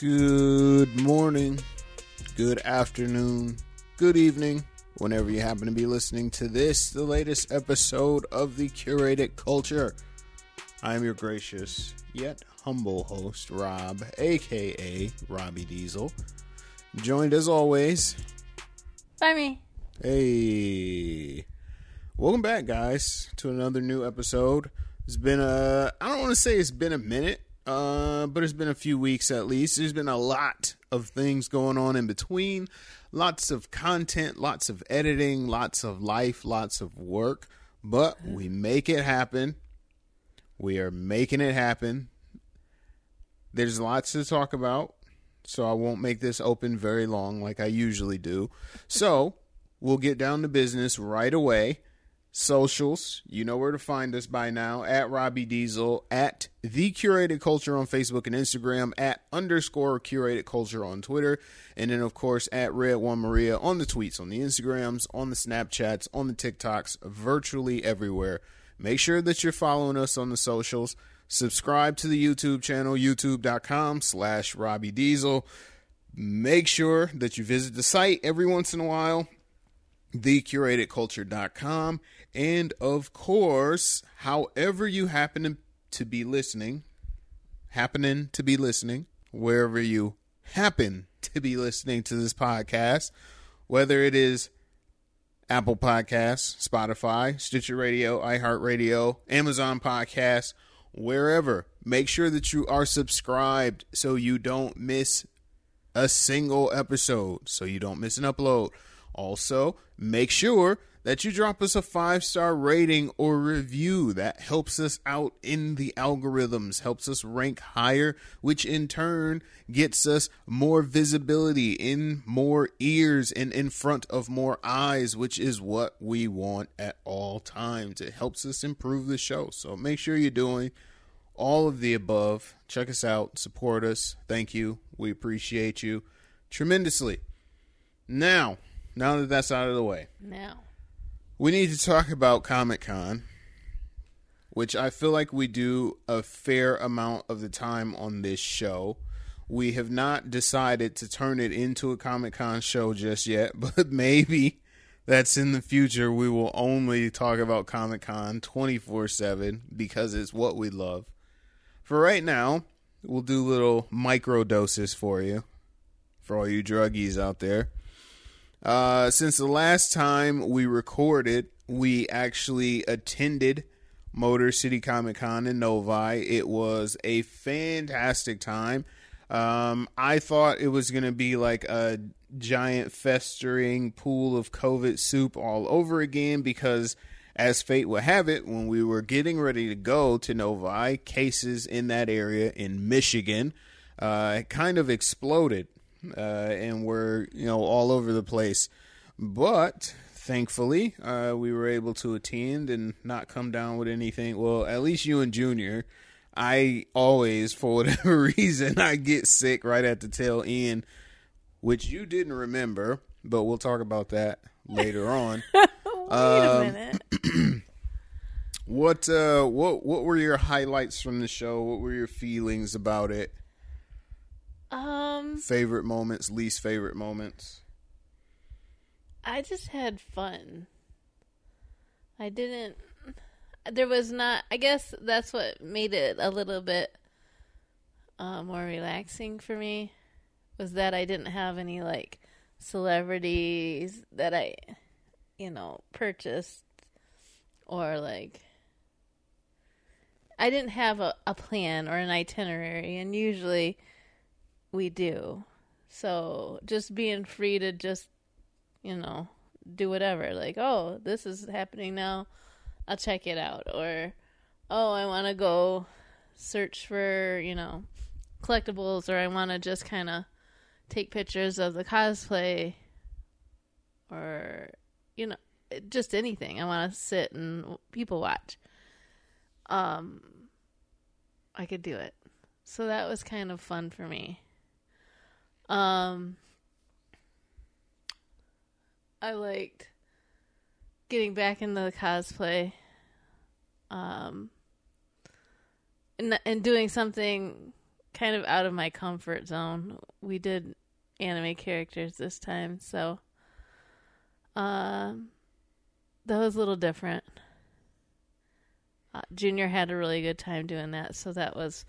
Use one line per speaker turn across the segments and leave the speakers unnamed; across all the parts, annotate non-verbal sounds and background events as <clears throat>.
Good morning, good afternoon, good evening, whenever you happen to be listening to this, the latest episode of the Curated Culture. I am your gracious yet humble host, Rob, aka Robbie Diesel, joined as always.
By me.
Hey, welcome back, guys, to another new episode. It's been a, I don't want to say it's been a minute uh, but it's been a few weeks at least. There's been a lot of things going on in between, lots of content, lots of editing, lots of life, lots of work. But we make it happen. We are making it happen. There's lots to talk about, so I won't make this open very long like I usually do. So we'll get down to business right away socials. You know where to find us by now at Robbie Diesel, at The Curated Culture on Facebook and Instagram, at underscore Curated Culture on Twitter, and then, of course, at Red One Maria on the tweets, on the Instagrams, on the Snapchats, on the TikToks, virtually everywhere. Make sure that you're following us on the socials. Subscribe to the YouTube channel, youtube.com slash Robbie Diesel. Make sure that you visit the site every once in a while thecuratedculture.com. And of course, however you happen to be listening, happening to be listening, wherever you happen to be listening to this podcast, whether it is Apple Podcasts, Spotify, Stitcher Radio, iHeartRadio, Amazon Podcasts, wherever, make sure that you are subscribed so you don't miss a single episode, so you don't miss an upload. Also, make sure that you drop us a five star rating or review. That helps us out in the algorithms, helps us rank higher, which in turn gets us more visibility in more ears and in front of more eyes, which is what we want at all times. It helps us improve the show. So make sure you're doing all of the above. Check us out, support us. Thank you. We appreciate you tremendously. Now, now that that's out of the way,
Now.
we need to talk about Comic Con, which I feel like we do a fair amount of the time on this show. We have not decided to turn it into a Comic Con show just yet, <laughs> but maybe that's in the future. We will only talk about Comic Con 24 7 because it's what we love. For right now, we'll do little micro doses for you, for all you druggies out there. Uh, since the last time we recorded, we actually attended Motor City Comic Con in Novi. It was a fantastic time. Um, I thought it was going to be like a giant festering pool of COVID soup all over again because, as fate would have it, when we were getting ready to go to Novi, cases in that area in Michigan uh, kind of exploded uh, and were you know all over the place. But thankfully, uh, we were able to attend and not come down with anything. Well, at least you and Junior. I always, for whatever <laughs> reason, I get sick right at the tail end, which you didn't remember, but we'll talk about that later on. <laughs>
Wait
Um,
a minute. <clears throat>
What uh what what were your highlights from the show? What were your feelings about it?
Um,
Favorite moments, least favorite moments?
I just had fun. I didn't. There was not. I guess that's what made it a little bit uh, more relaxing for me. Was that I didn't have any like celebrities that I, you know, purchased or like. I didn't have a, a plan or an itinerary, and usually we do. So just being free to just, you know, do whatever. Like, oh, this is happening now. I'll check it out. Or, oh, I want to go search for, you know, collectibles, or I want to just kind of take pictures of the cosplay, or, you know, just anything. I want to sit and people watch. Um, I could do it. So that was kind of fun for me. Um, I liked getting back into the cosplay. Um, and and doing something kind of out of my comfort zone. We did anime characters this time, so um, that was a little different. Uh, Junior had a really good time doing that, so that was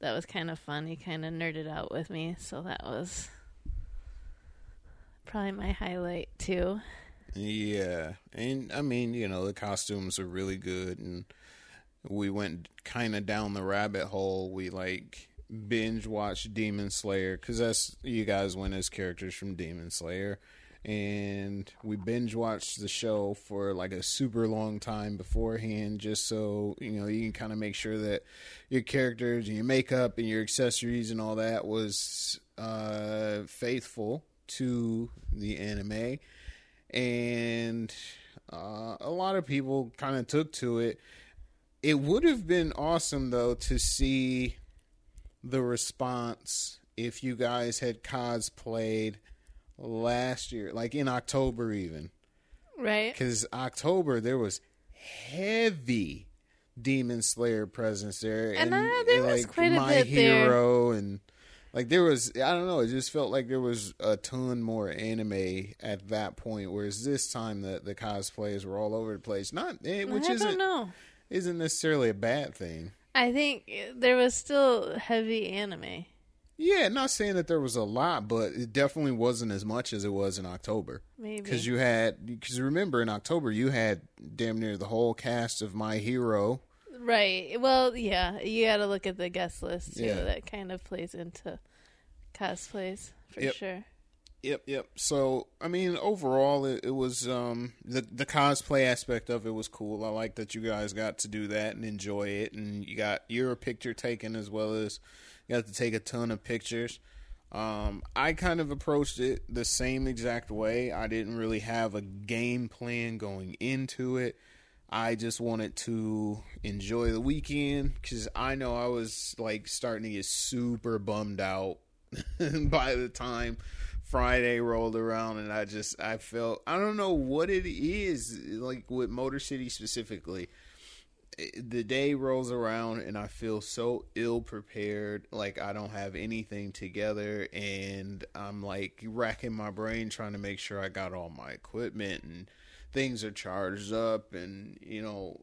that was kind of fun. He kind of nerded out with me, so that was probably my highlight too.
Yeah, and I mean, you know, the costumes are really good, and we went kind of down the rabbit hole. We like binge watched Demon Slayer because that's you guys went as characters from Demon Slayer, and we binge watched the show for like a super long time beforehand, just so you know you can kind of make sure that your characters and your makeup and your accessories and all that was uh, faithful to the anime, and uh, a lot of people kind of took to it. It would have been awesome though to see the response if you guys had cosplayed last year, like in October even.
Right.
Because October there was heavy Demon Slayer presence there,
And, uh, there was
like
quite a
My
bit there.
Hero, and like there was I don't know, it just felt like there was a ton more anime at that point. Whereas this time the the cosplays were all over the place, not eh, which
I
isn't
know.
isn't necessarily a bad thing.
I think there was still heavy anime.
Yeah, not saying that there was a lot, but it definitely wasn't as much as it was in October.
Maybe.
Because you had, because remember in October you had damn near the whole cast of My Hero.
Right. Well, yeah, you got to look at the guest list too.
Yeah.
That kind of plays into cosplays for
Yep.
sure.
Yep, yep. So I mean, overall, it, it was um the the cosplay aspect of it was cool. I like that you guys got to do that and enjoy it, and you got your picture taken as well as you got to take a ton of pictures. Um, I kind of approached it the same exact way. I didn't really have a game plan going into it. I just wanted to enjoy the weekend because I know I was like starting to get super bummed out <laughs> by the time Friday rolled around, and I just I felt I don't know what it is like with Motor City specifically. The day rolls around, and I feel so ill prepared. Like I don't have anything together, and I'm like racking my brain trying to make sure I got all my equipment and things are charged up, and you know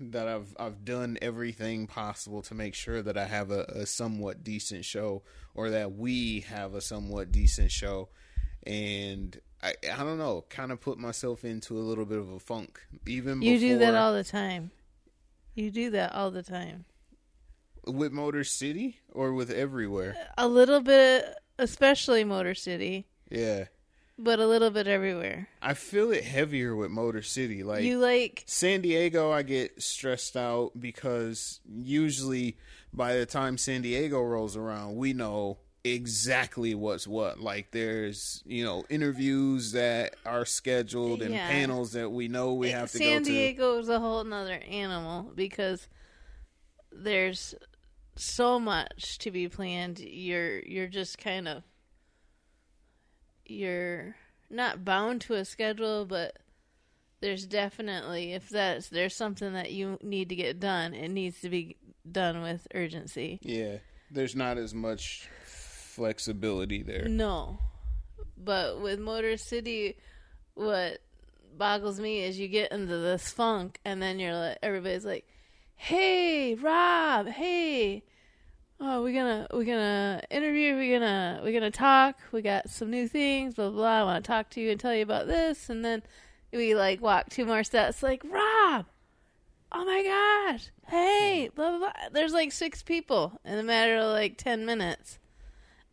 that I've I've done everything possible to make sure that I have a, a somewhat decent show or that we have a somewhat decent show and I I don't know kind of put myself into a little bit of a funk even
You do that all the time. You do that all the time.
with Motor City or with everywhere
A little bit, especially Motor City,
yeah
but a little bit everywhere.
I feel it heavier with Motor City like
you like
San Diego, I get stressed out because usually by the time San Diego rolls around, we know exactly what's what. Like there's, you know, interviews that are scheduled and
Yeah.
panels that we know we have to
San
go to.
Diego is a whole nother animal because there's so much to be planned. You're you're just kind of you're not bound to a schedule, but there's definitely if that's there's something that you need to get done, it needs to be done with urgency.
Yeah. There's not as much flexibility there.
No. But with Motor City, what boggles me is you get into this funk, and then you're like, everybody's like, "Hey, Rob, hey, oh, we're gonna we're gonna interview, we're gonna we're gonna talk, we got some new things, blah blah. blah. I want to talk to you and tell you about this, and then we like walk two more steps, like Rob." Oh my gosh! Hey, blah blah blah. There's like six people in a matter of like ten minutes.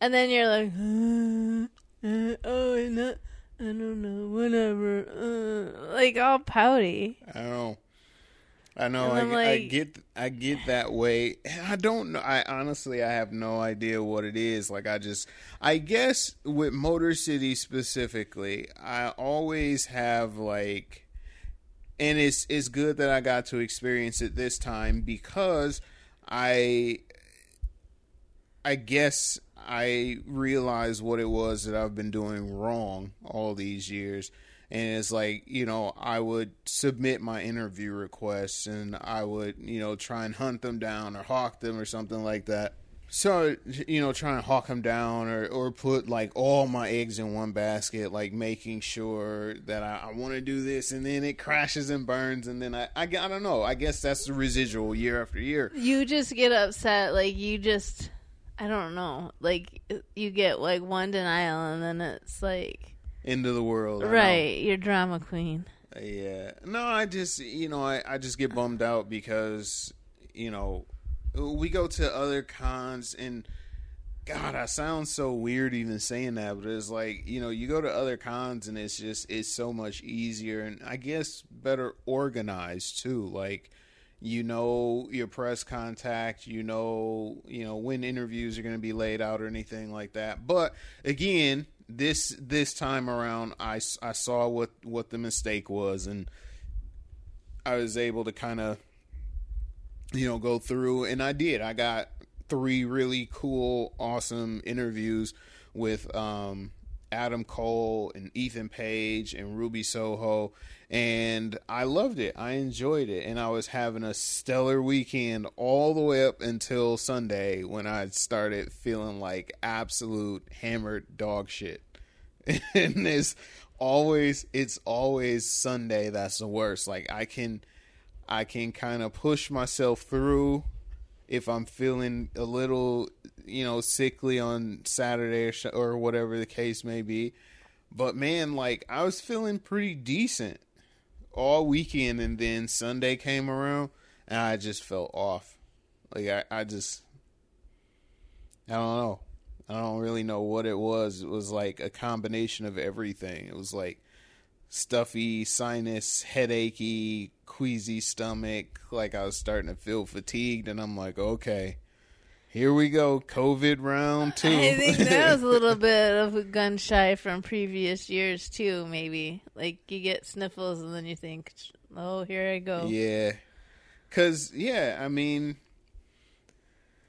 And then you're like, uh, uh, oh, and I don't know, whatever. Uh, like all pouty.
I know. I know. I,
I'm
I get. I get that way. I don't know. I honestly, I have no idea what it is. Like, I just. I guess with Motor City specifically, I always have like, and it's it's good that I got to experience it this time because I. I guess I realized what it was that I've been doing wrong all these years. And it's like, you know, I would submit my interview requests and I would, you know, try and hunt them down or hawk them or something like that. So you know, trying to hawk them down or or put like all my eggs in one basket, like making sure that I, I want to do this, and then it crashes and burns, and then I, I I don't know. I guess that's the residual year after year.
You just get upset, like you just, I don't know, like uh, you get like one denial, and then it's like
End of the world, I know.
right, you're drama queen.
Uh, yeah. No, I just you know I I just get bummed out because you know we go to other cons and God, I sound so weird even saying that, but it's like you know you go to other cons and it's just it's so much easier and I guess better organized too. Like you know your press contact, you know you know when interviews are going to be laid out or anything like that. But again, this this time around, I, I saw what what the mistake was and I was able to kind of you know go through and I did. I got three really cool awesome interviews with um Adam Cole and Ethan Page and Ruby Soho and I loved it. I enjoyed it and I was having a stellar weekend all the way up until Sunday when I started feeling like absolute hammered dog shit. <laughs> and it's always it's always Sunday that's the worst. Like I can I can kind of push myself through if I'm feeling a little, you know, sickly on Saturday or, sh- or whatever the case may be. But man, like I was feeling pretty decent all weekend, and then Sunday came around, and I just felt off. Like I, I just, I don't know. I don't really know what it was. It was like a combination of everything. It was like stuffy, sinus, headachy, queasy stomach. Like I was starting to feel fatigued, and I'm like, okay, here we go, COVID round two.
I think that was a little <laughs> bit of a gun shy from previous years too. Maybe like you get sniffles and then you think, "Oh, here I go."
yeah, cause yeah, I mean,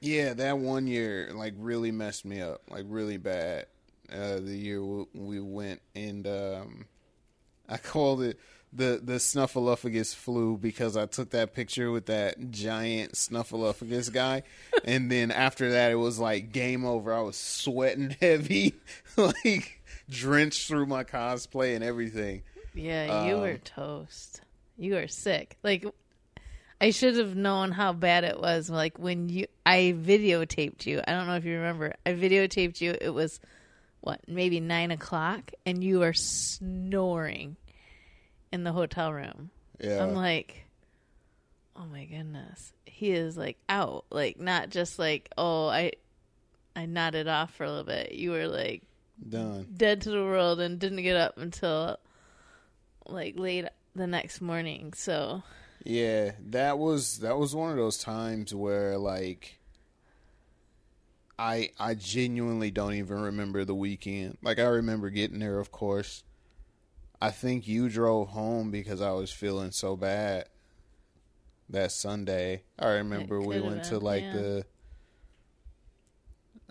yeah, that one year like really messed me up, like really bad. Uh, the year we went and um, I called it the the snuffleupagus flu because I took that picture with that giant snuffleupagus guy, <laughs> and then after that it was like game over. I was sweating <laughs> heavy, like drenched through my cosplay and everything.
Yeah, you
Um,
were toast. You were sick. Like I should have known how bad it was. Like when you, I videotaped you. I don't know if you remember. I videotaped you. It was what, maybe nine o'clock, and you were snoring in the hotel room.
Yeah,
I'm like, oh my goodness, he is like out. Like not just like oh I, I nodded off for a little bit. You were like
done.
dead to the world and didn't get up until like late the next morning. So
Yeah, that was that was one of those times where like I I genuinely don't even remember the weekend. Like I remember getting there, of course. I think you drove home because I was feeling so bad that Sunday. I remember we went to like
yeah.
the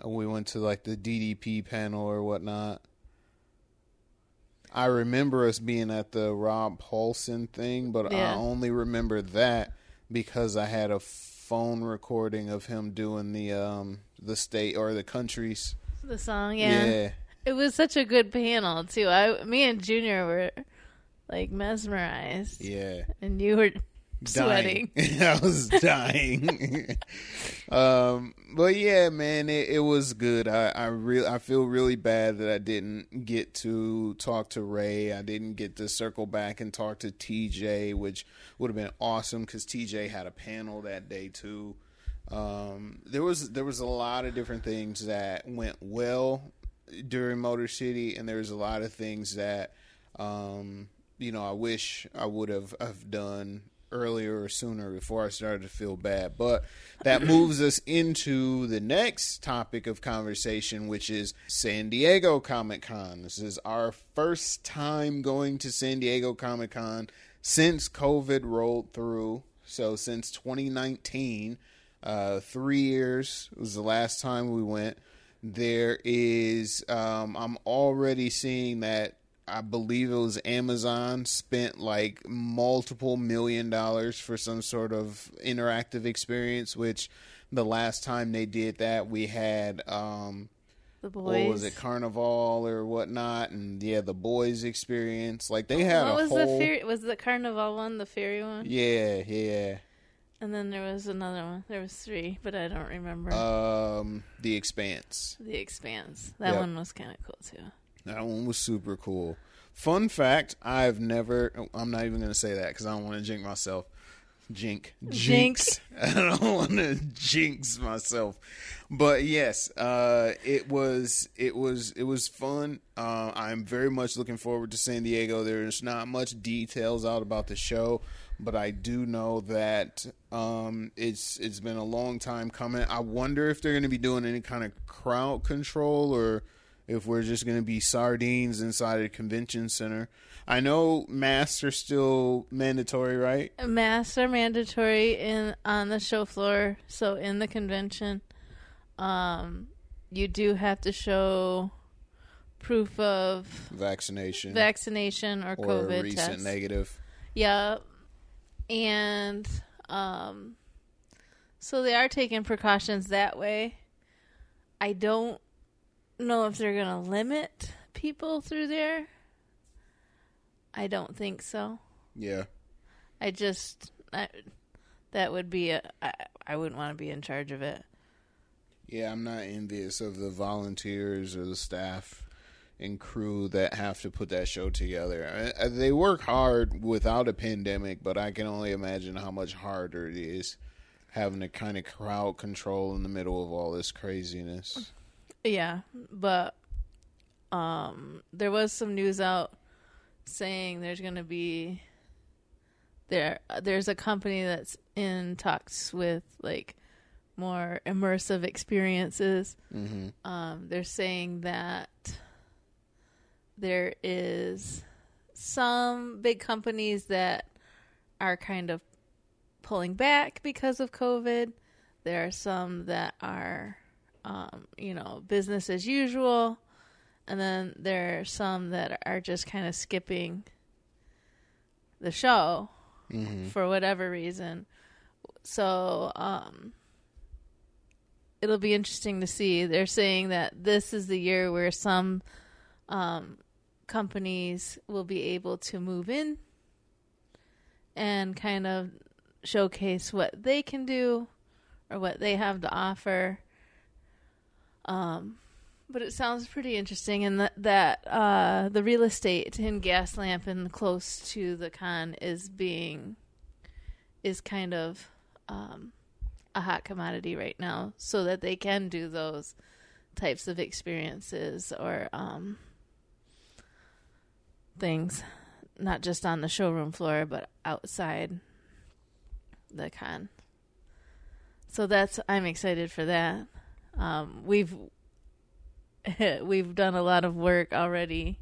we went to like the DDP panel or whatnot. I remember us being at the Rob Paulsen thing, but I only remember that because I had a phone recording of him doing the um the state or the countries.
the song, yeah,
yeah.
It was such a good panel too. I, me and Junior were like mesmerized,
Yeah.
and you were sweating.
Dying. <laughs> I was dying. <laughs> um, but yeah, man, it, it was good. I I really I feel really bad that I didn't get to talk to Ray. I didn't get to circle back and talk to TJ, which would have been awesome because TJ had a panel that day too. Um, there was there was a lot of different things that went well during Motor City, and there was a lot of things that um, you know I wish I would have have done earlier or sooner before I started to feel bad. But that <clears throat> moves us into the next topic of conversation, which is San Diego Comic Con. This is our first time going to San Diego Comic Con since COVID rolled through. So since 2019, uh, three years was the last time we went. There is, um, I'm already seeing that I believe it was Amazon spent like multiple million dollars for some sort of interactive experience, which the last time they did that, we had um,
The boys.
what was it, Carnival or whatnot, and yeah, the boys experience. Like they had
what
a
was
whole.
the? Was the carnival one the fairy one?
Yeah, yeah.
And then there was another one. There was three, but I don't remember.
Um, the Expanse.
the Expanse. That
Yep.
one was kind of cool too.
That one was super cool. Fun fact: I've never. oh, I'm not even going to say that because I don't want to jinx myself. Jink,
Jinx. <laughs>
I don't want to jinx myself. But yes, uh, it was. It was. It was fun. Uh, I'm very much looking forward to San Diego. There's not much details out about the show, but I do know that um, it's it's been a long time coming. I wonder if they're going to be doing any kind of crowd control or if we're just going to be sardines inside a convention center. I know masks are still mandatory, right?
Masks are mandatory in on the show floor. So in the convention, um, you do have to show proof of
Vaccination
vaccination or,
or
COVID
recent
test.
negative.
Yeah, and um, so they are taking precautions that way. I don't know if they're going to limit people through there. I don't think so.
Yeah.
I just I, that would be a I, I wouldn't want to be in charge of it.
Yeah, I'm not envious of the volunteers or the staff and crew that have to put that show together. I- They work hard without a pandemic, but I can only imagine how much harder it is having to kind of crowd control in the middle of all this craziness.
Yeah, but um there was some news out saying there's going to be there there's a company that's in talks with like more immersive experiences.
hmm
Um they're saying that there is some big companies that are kind of pulling back because of COVID. There are some that are, um, you know, business as usual. And then there are some that are just kind of skipping the show
hmm
for whatever reason. So, um, it'll be interesting to see. They're saying that this is the year where some um, companies will be able to move in and kind of showcase what they can do or what they have to offer. Um, but it sounds pretty interesting, and that that uh, the real estate in Gaslamp and close to the con is being is kind of um, a hot commodity right now, so that they can do those types of experiences or um, things, not just on the showroom floor, but outside the con. So that's I'm excited for that. Um, we've <laughs> we've done a lot of work already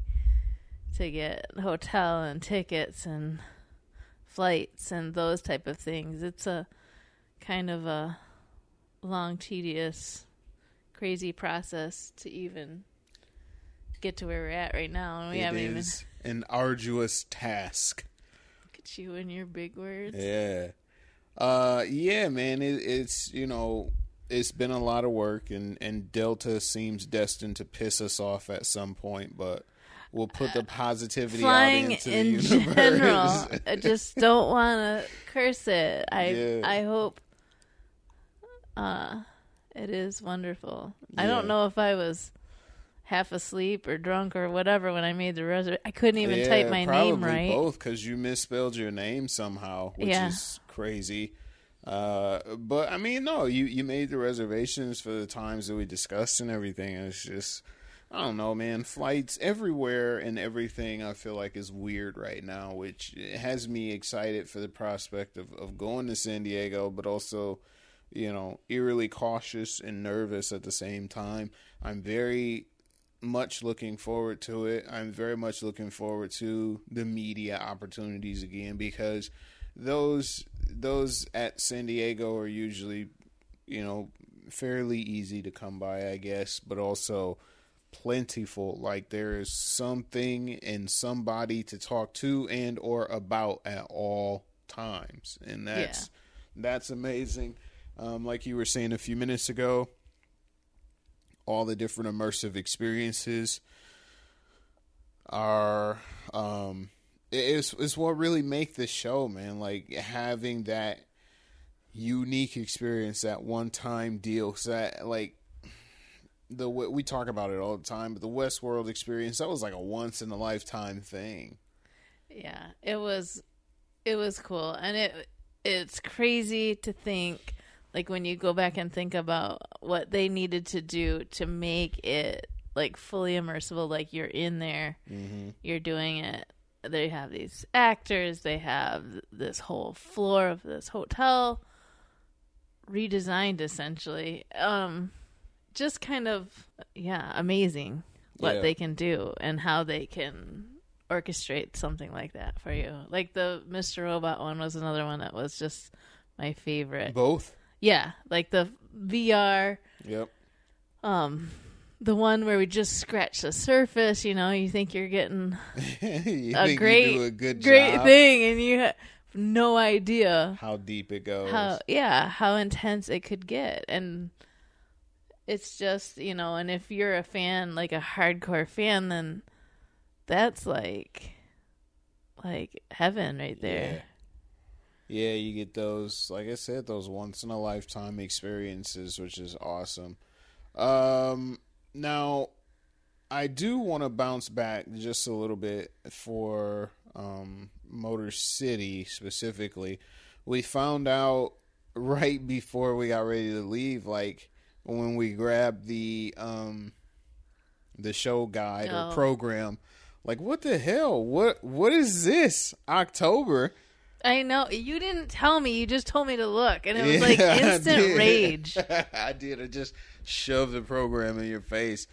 to get hotel and tickets and flights and those type of things. It's a kind of a long, tedious, crazy process to even get to where we're at right now, and we
It
haven't even
an arduous task.
look at you and your big words.
Yeah. Uh yeah, man, it, it's you know, it's been a lot of work and and Delta seems destined to piss us off at some point, but we'll put the positivity
Flying
out into the
in <laughs>
universe.
general, I just don't want to curse it. I
Yeah.
I hope uh it is wonderful. I don't know if I was half asleep or drunk or whatever when I made the reservation. I couldn't even
Yeah,
type my name right.
Both because you misspelled your name somehow, which
Yeah.
is crazy. Uh, but I mean, no, you you made the reservations for the times that we discussed and everything. And it's just, I don't know, man. Flights everywhere and everything. I feel like is weird right now, which has me excited for the prospect of of going to San Diego, but also. You know, eerily cautious and nervous at the same time. I'm very much looking forward to it. I'm very much looking forward to the media opportunities again because those those at San Diego are usually, you know, fairly easy to come by, I guess, but also plentiful. Like there is something and somebody to talk to and or about at all times. And that's that's amazing. Um, like you were saying a few minutes ago, all the different immersive experiences are um, is what really make the show, man. Like having that unique experience, that one time deal. Cause that like the we talk about it all the time, but the Westworld experience that was like a once in a lifetime thing.
Yeah, it was it was cool, and it it's crazy to think like when you go back and think about what they needed to do to make it like fully immersive like you're in there
Mm-hmm.
you're doing it they have these actors they have this whole floor of this hotel redesigned essentially um just kind of yeah amazing what
Yeah.
they can do and how they can orchestrate something like that for you like the mr robot one was another one that was just my favorite
Both.
Yeah like the vr
Yep.
um the one where we just scratch the surface you know you think you're getting <laughs>
you
a
think
great
you do a good
great
job.
thing and you have no idea
How deep it goes.
how yeah how intense it could get and it's just you know and if you're a fan like a hardcore fan then that's like like heaven right there
Yeah. You get those, like I said, those once in a lifetime experiences, which is awesome. Um, now, I do want to bounce back just a little bit for um, Motor City specifically. We found out right before we got ready to leave, like when we grabbed the um, the show guide
Oh.
or program. Like what the hell? What what is this? October?
I know you didn't tell me you just told me to look and it was like
Yeah, <laughs> I
instant
did.
rage <laughs>
I did. I just shoved the program in your face.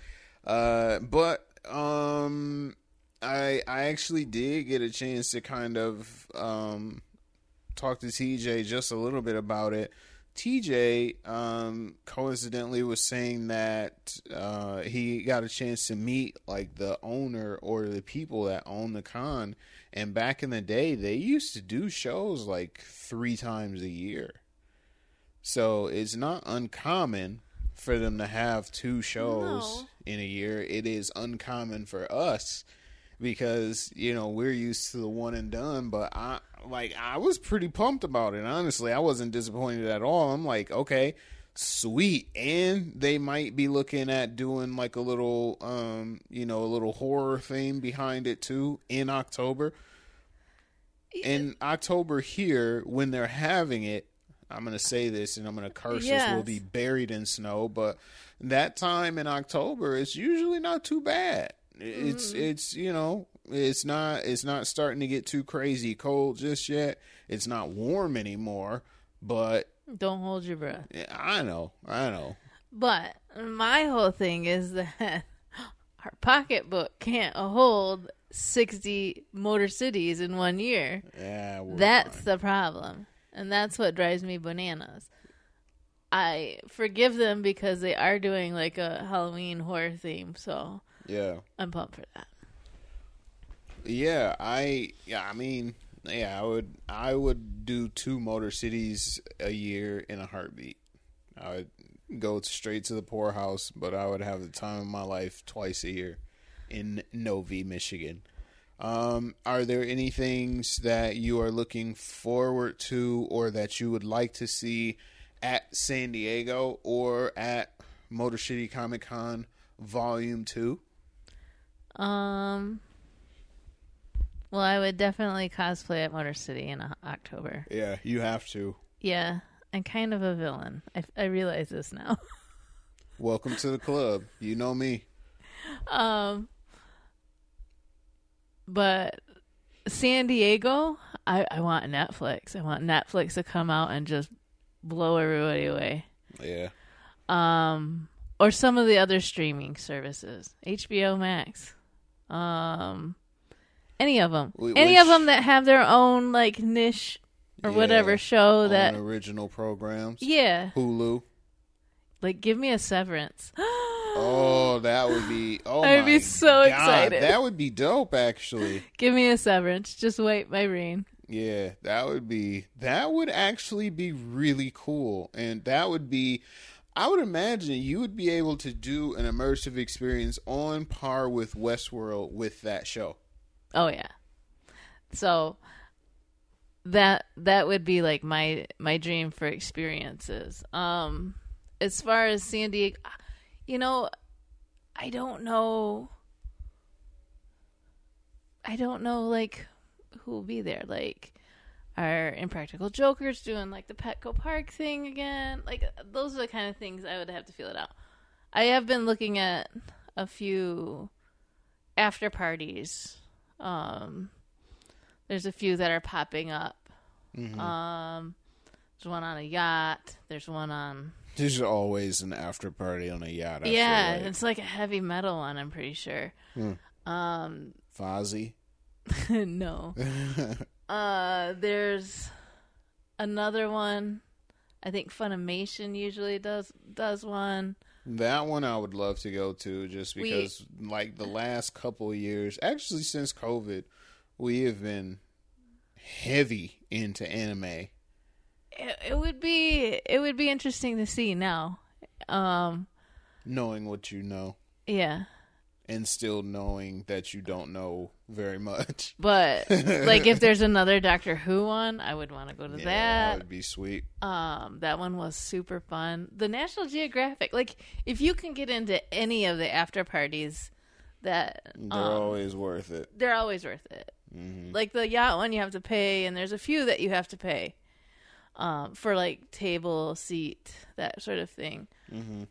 Uh, but um, I I actually did get a chance to kind of um talk to TJ just a little bit about it. TJ um coincidentally was saying that uh he got a chance to meet like the owner or the people that own the con and back in the day they used to do shows like 3 times a year. So it's not uncommon for them to have two shows
No.
in a year. It is uncommon for us because you know we're used to the one and done. But I like I was pretty pumped about it. Honestly, I wasn't disappointed at all. I'm like, okay, sweet, and they might be looking at doing like a little, um, you know, a little horror theme behind it too in October. In October here, when they're having it, I'm going to say this and I'm going to curse this. We'll be buried in snow, but that time in October is usually not too bad. It's it's you know it's not it's not starting to get too crazy cold just yet. It's not warm anymore, but
don't hold your breath
yeah, I know I know.
But my whole thing is <laughs> that our pocketbook can't hold 60 motor cities in one year.
Yeah, we're
That's
fine.
the problem. And that's what drives me bananas. I forgive them because they are doing like a Halloween horror theme, so
yeah
I'm pumped for that.
yeah I yeah I mean yeah I would I would do two Motor Cities a year in a heartbeat. I would go straight to the poorhouse, but I would have the time of my life twice a year in Novi, Michigan. Um, are there any things that you are looking forward to or that you would like to see at San Diego or at Motor City Comic Con Volume 2?
Um well, I would definitely cosplay at Motor City in October.
Yeah, you have to.
Yeah, I'm kind of a villain. I, I realize this now. <laughs>
Welcome to the club. You know me.
Um, but San Diego, I, I want Netflix. I want Netflix to come out and just blow everybody away.
Yeah.
Um, or some of the other streaming services, HBO Max. Um, any of them, any of them that have their own like niche or
Yeah.
whatever show that.
original programs.
Yeah,
Hulu.
like give me a Severance. <gasps>
Oh, that would be. Oh,
I'd be so
God,
excited.
That would be dope, actually. <laughs>
Give me a Severance. Just wipe my brain.
Yeah, that would be that would actually be really cool, and that would be. I would imagine you would be able to do an immersive experience on par with Westworld with that show.
Oh yeah. So that that would be like my my dream for experiences. Um as far as San Diego, you know, I don't know I don't know like who will be there like are Impractical Jokers doing like the Petco Park thing again? Like those are the kind of things I would have to feel it out. I have been looking at a few after parties. Um, there's a few that are popping up. Um, there's one on a yacht. There's one on
There's always an after party on a yacht. I
yeah,
like.
it's like a heavy metal one. I'm pretty sure. Um,
Fozzy. <laughs>
no. <laughs> Uh, there's another one. I think Funimation usually does does one.
That one I would love to go to just
We-
because, like, the last couple of years, actually since COVID, we have been heavy into anime.
It, it would be it would be interesting to see now. Um,
Knowing what you know
yeah,
and still knowing that you don't know very much. <laughs>
but like if there's another Doctor Who one, I would want to go to
Yeah,
that.
would be sweet.
Um, that one was super fun. The National Geographic, like if you can get into any of the after parties, that
They're
um,
always worth it.
they're always worth it.
Mm-hmm.
Like the yacht one, you have to pay, and there's a few that you have to pay um, for like table, seat, that sort of thing.
Mm-hmm.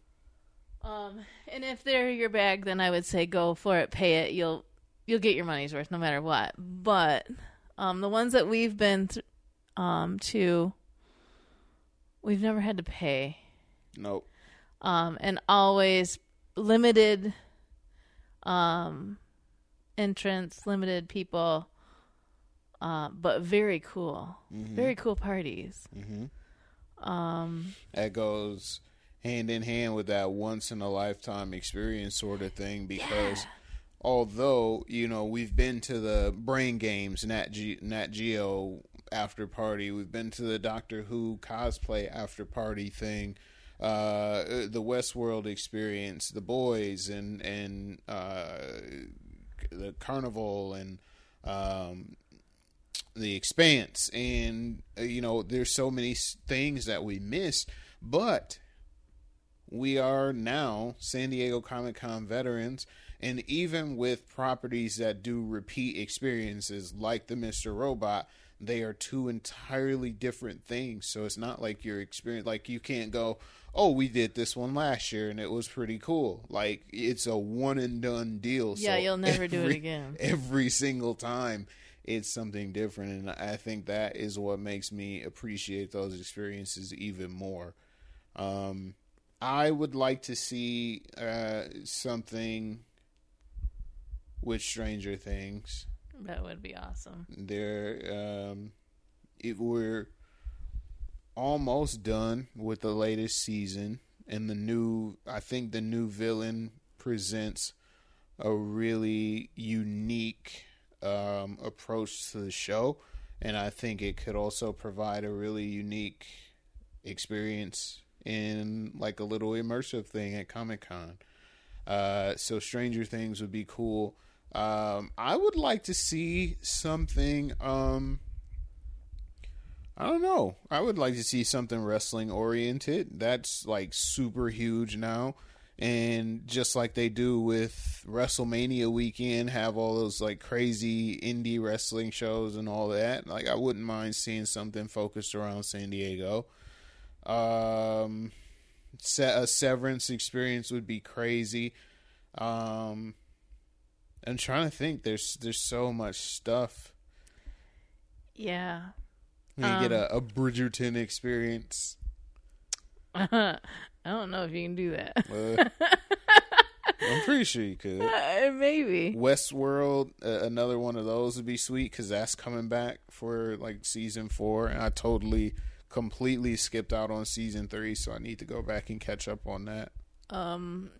Um, and if they're your bag, then I would say go for it, pay it. You'll you'll get your money's worth no matter what. But um, the ones that we've been th- um, to, we've never had to pay,
Nope.
um, and always limited um, entrance, limited people. Uh, but very cool, very cool parties.
Mm-hmm.
Um,
That goes hand in hand with that once in a lifetime experience sort of thing because although you know we've been to the brain games nat, nat geo after party. We've been to the doctor who cosplay after party thing. Uh the westworld experience the boys and and uh the carnival and um the expanse. And uh, you know there's so many things that we missed but we are now San Diego Comic Con veterans and even with properties that do repeat experiences like the Mr. Robot they are two entirely different things so it's not like your experience like you can't go oh we did this one last year and it was pretty cool like it's a one and done deal
yeah,
so
you'll never do it again. <laughs>
every single time it's something different and i think that is what makes me appreciate those experiences even more um, i would like to see uh, something with stranger things.
That would be awesome.
there um, it, we're almost done with the latest season and the new i think the new villain presents a really unique um, approach to the show. And i think it could also provide a really unique experience in like a little immersive thing at comic-con. Uh, so stranger things would be cool um, I would like to see something. Um, I don't know. I would like to see something wrestling oriented. That's like super huge now, and just like they do with WrestleMania weekend, have all those like crazy indie wrestling shows and all that. Like I wouldn't mind seeing something focused around San Diego. Um, a Severance experience would be crazy. Um, I'm trying to think. There's there's so much stuff.
Yeah.
You get a, a Bridgerton experience. <laughs>
I don't know if you can do that.
Uh, I'm pretty sure you could. <laughs>
Uh, Maybe.
Westworld, uh, another one of those would be sweet because that's coming back for like season four, and I totally, completely skipped out on season three, so I need to go back and catch up on that.
Um.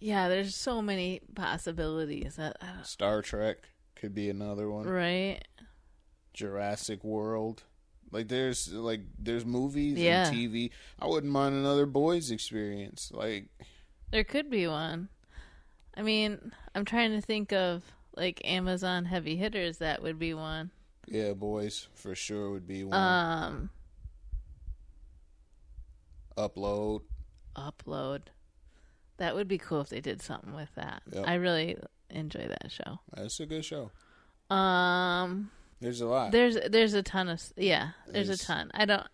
Yeah, there's so many possibilities. That,
Star Trek could be another one.
right.
Jurassic World. Like there's like there's movies
Yeah.
and TV. I wouldn't mind another boys experience. Like
There could be one. I mean, I'm trying to think of like Amazon heavy hitters. That would be one.
yeah, boys for sure would be one.
Um,
Upload.
upload. That would be cool if they did something with that.
Yep.
I really enjoy that show.
That's a good show.
Um,
There's a lot.
there's there's a ton of yeah. There's a ton. I don't,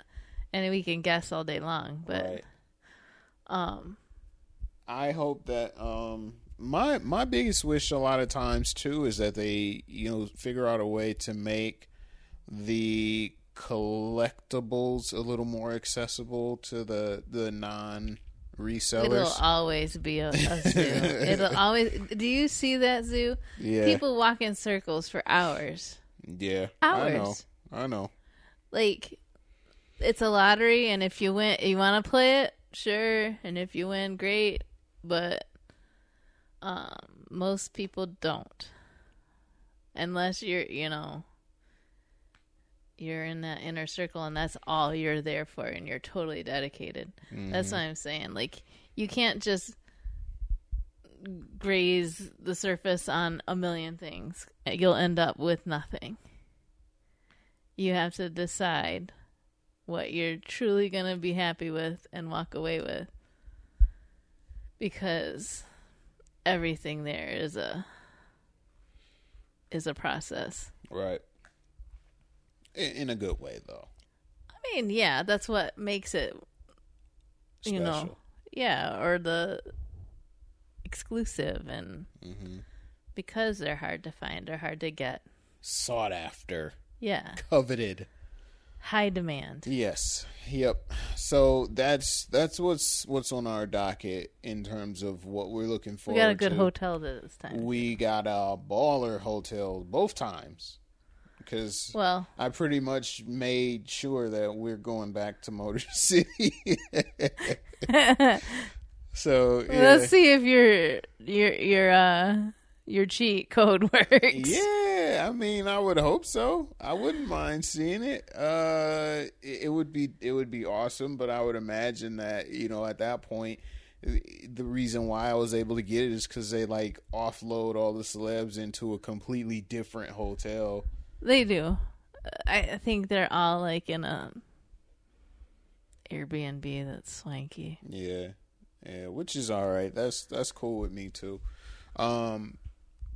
and we can guess all day long, but
right.
um,
I hope that um my my biggest wish a lot of times too is that they you know figure out a way to make the collectibles a little more accessible to the the non
it'll always be a, a zoo. <laughs> it'll always. Do you see that zoo?
Yeah,
People walk in circles for hours.
yeah, I know,
Hours.
I know.
like it's a lottery and if you win you want to play it sure and if you win great but um most people don't unless you're you know you're in that inner circle and that's all you're there for and you're totally dedicated. That's mm-hmm. what i'm saying. Like you can't just graze the surface on a million things. You'll end up with nothing. You have to decide what you're truly going to be happy with and walk away with. Because everything there is a is a process.
Right. In, a good way though.
I mean, yeah, that's what makes it you know, yeah, or the exclusive and
Mhm.
because they're hard to find or hard to get.
Sought after,
Yeah,
coveted.
high demand.
Yes. Yep. So that's that's what's what's on our docket in terms of what we're looking for.
We got a good
to.
hotel this time.
We got a baller hotel both times because
well,
I pretty much made sure that we're going back to Motor <laughs> City. <laughs> so yeah.
let's see if your your your uh your cheat code <laughs> works.
Yeah, I mean, I would hope so. I wouldn't mind seeing it. Uh, it, it would be it would be awesome, but I would imagine that you know at that point, the reason why I was able to get it is because they like offload all the celebs into a completely different hotel.
They do. I think they're all like in a Airbnb that's swanky.
Yeah. Yeah, which is all right. That's that's cool with me too. Um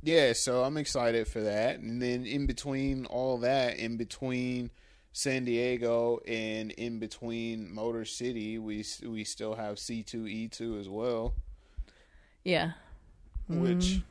yeah, so I'm excited for that. And then in between all that, in between San Diego and in between Motor City, we we still have C2E2 as well.
Yeah.
Which.
Mm-hmm.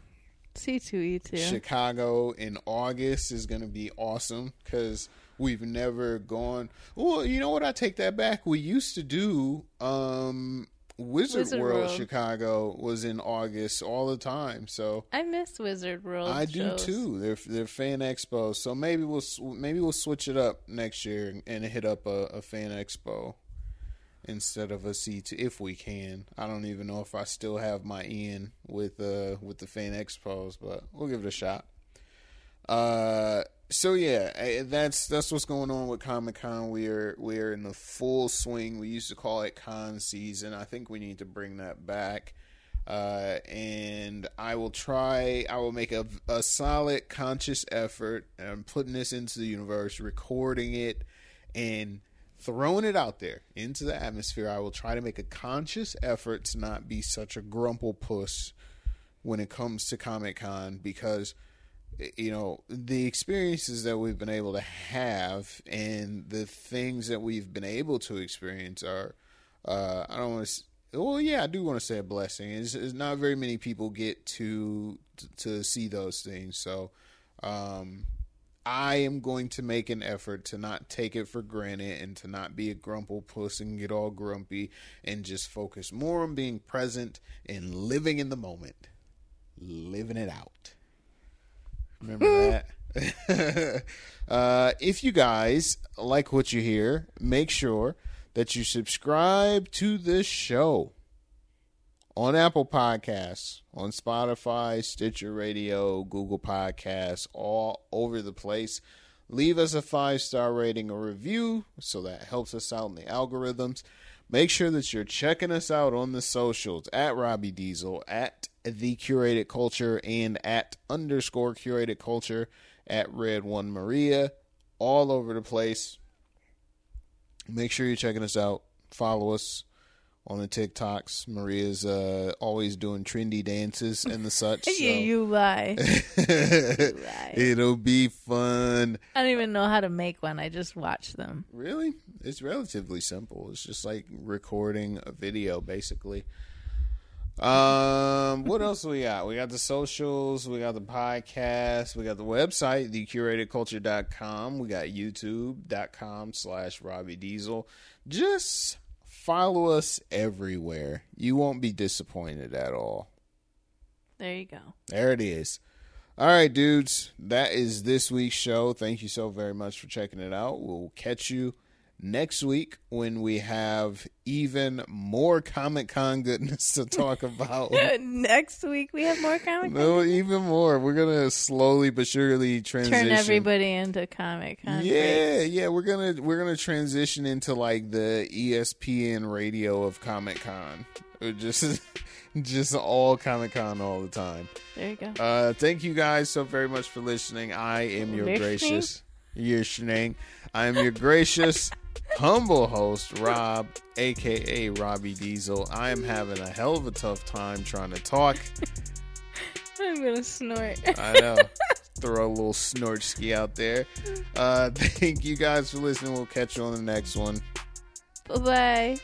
C2E2.
Chicago in August is going to be awesome because we've never gone. Well, you know what? I take that back. We used to do um, Wizard,
Wizard
World,
World,
Chicago was in August all the time. So
I miss Wizard World.
I
shows.
do too. They're they're fan expos. So maybe we'll maybe we'll switch it up next year and hit up a, a fan expo instead of a C two if we can. I don't even know if I still have my in with uh with the fan expos, but we'll give it a shot. Uh, so yeah, that's that's what's going on with Comic Con. We're we're in the full swing. We used to call it con season. I think we need to bring that back. Uh, and I will try. I will make a, a solid, conscious effort. And I'm putting this into the universe, recording it, and throwing it out there into the atmosphere. I will try to make a conscious effort to not be such a grumple puss when it comes to Comic Con because you know the experiences that we've been able to have and the things that we've been able to experience are uh, I don't want to. Well, yeah, I do want to say a blessing. It's, is not very many people get to to see those things. So, um, I am going to make an effort to not take it for granted and to not be a grumple puss and get all grumpy and just focus more on being present and living in the moment, living it out. Remember that? <laughs> uh, if you guys like what you hear, make sure that you subscribe to this show on Apple Podcasts, on Spotify, Stitcher Radio, Google Podcasts, all over the place. Leave us a five star rating or review so that helps us out in the algorithms. Make sure that you're checking us out on the socials at Robbie Diesel, at the curated culture, and at underscore curated culture at Red One Maria, all over the place. Make sure you're checking us out. Follow us on the TikToks. Maria's uh, always doing trendy dances and the such. <laughs> So.
you, <laughs> you lie. lie.
It'll be fun.
I don't even know how to make one. I just watch them.
Really? It's relatively simple. It's just like recording a video, basically. Um, what else we got? We got the socials, we got the podcast, we got the website, thecuratedculture.com, we got youtube.com slash Robbie Diesel. Just follow us everywhere. You won't be disappointed at all.
There you go.
There it is. All right, dudes. That is this week's show. Thank you so very much for checking it out. We'll catch you next week when we have even more Comic Con goodness to talk about. <laughs>
next week we have more Comic Con.
no, even more. We're gonna slowly but surely transition.
Turn everybody into Comic Con.
Yeah, yeah. We're gonna we're gonna transition into like the ESPN radio of Comic Con. Just <laughs> just all Comic Con all the time.
There you go.
Uh, thank you guys so very much for listening. I am your
Listening?
gracious, your listening. I am your gracious, humble host, Rob, aka Robbie Diesel. I am having a hell of a tough time trying to talk. <laughs>
I'm gonna snort.
I know. Throw a little snort ski out there. Uh, <laughs> thank you guys for listening. We'll catch you on the next one.
Bye bye.